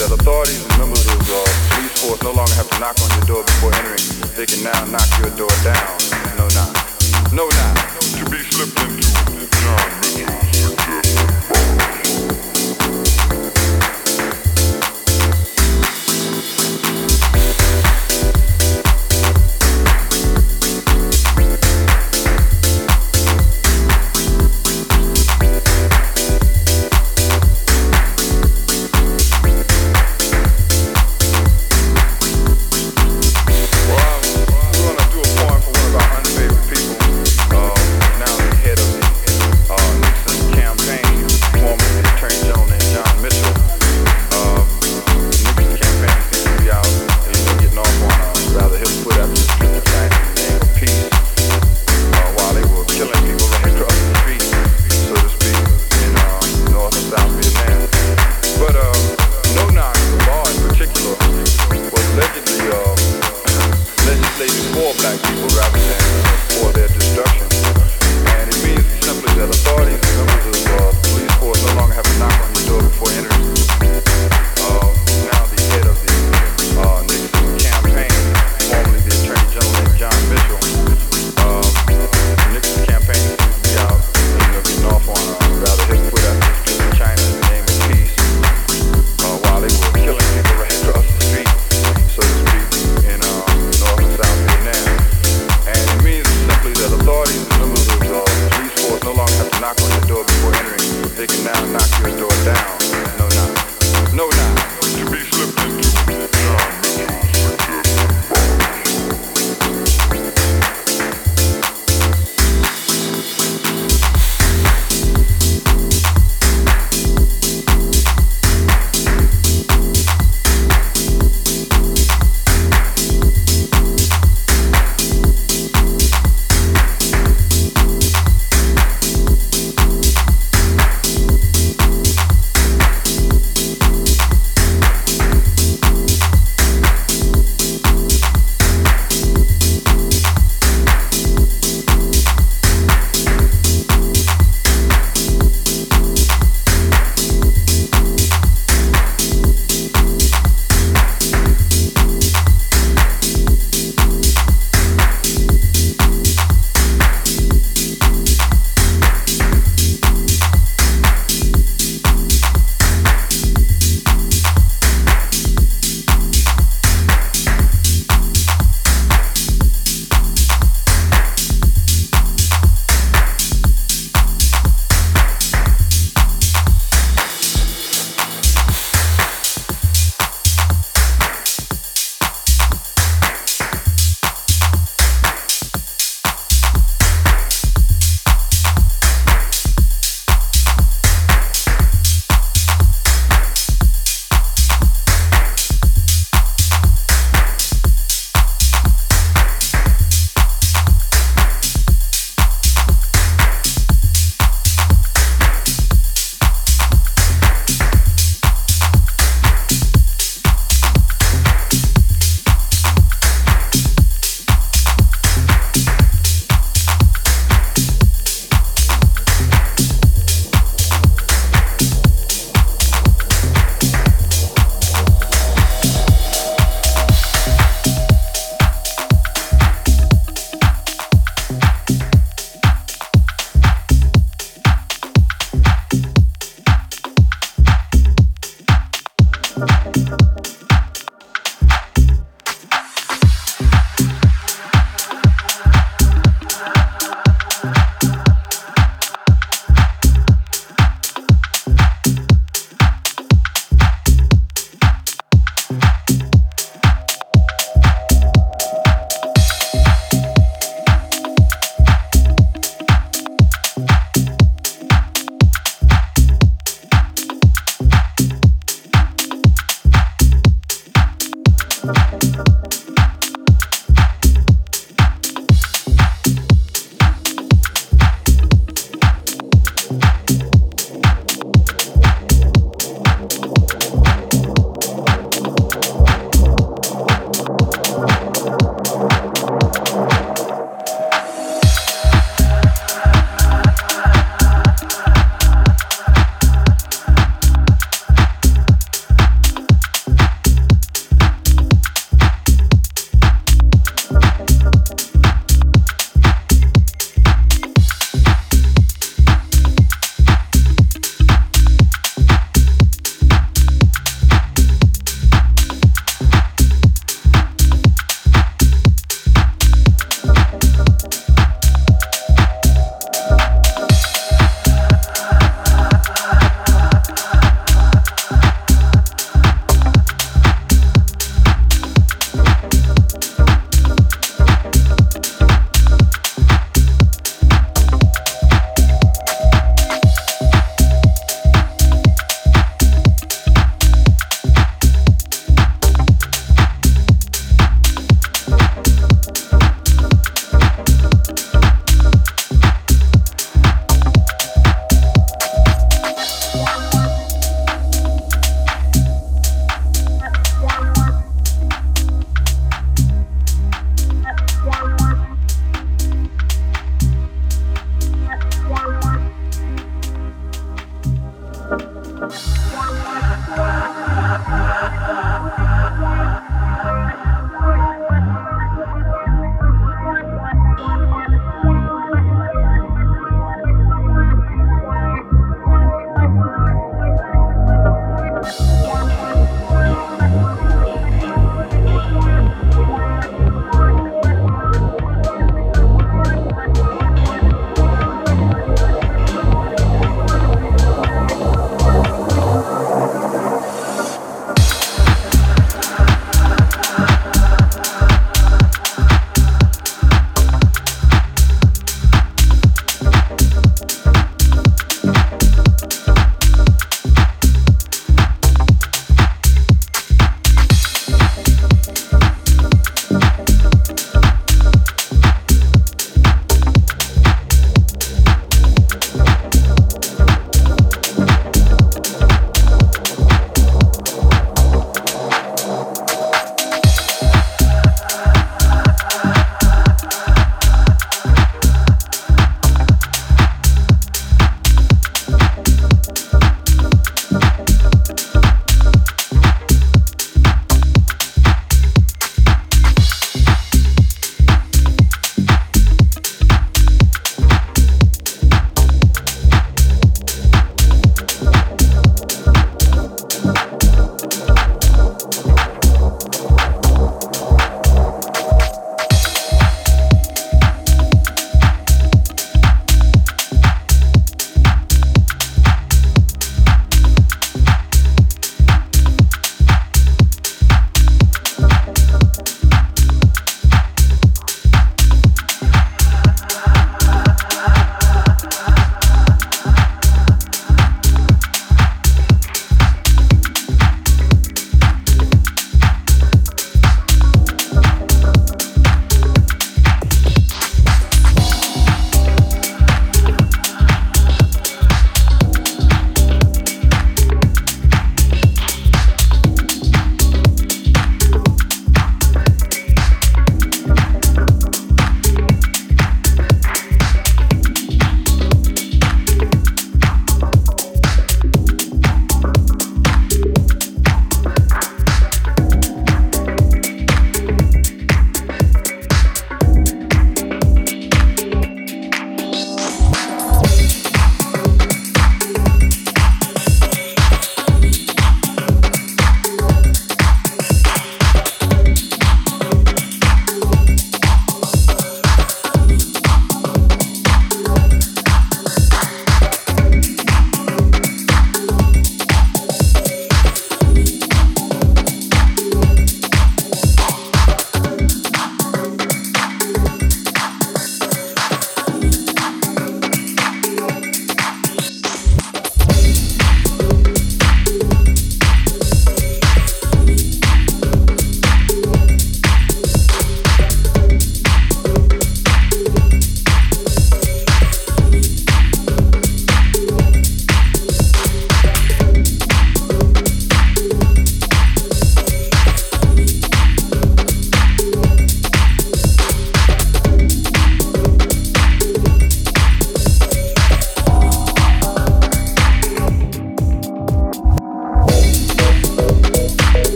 that authorities and members of the police force no longer have to knock on your door before entering. They can now knock your door down. No knock. No knock. To be slipped into. No,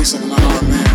always allow a man.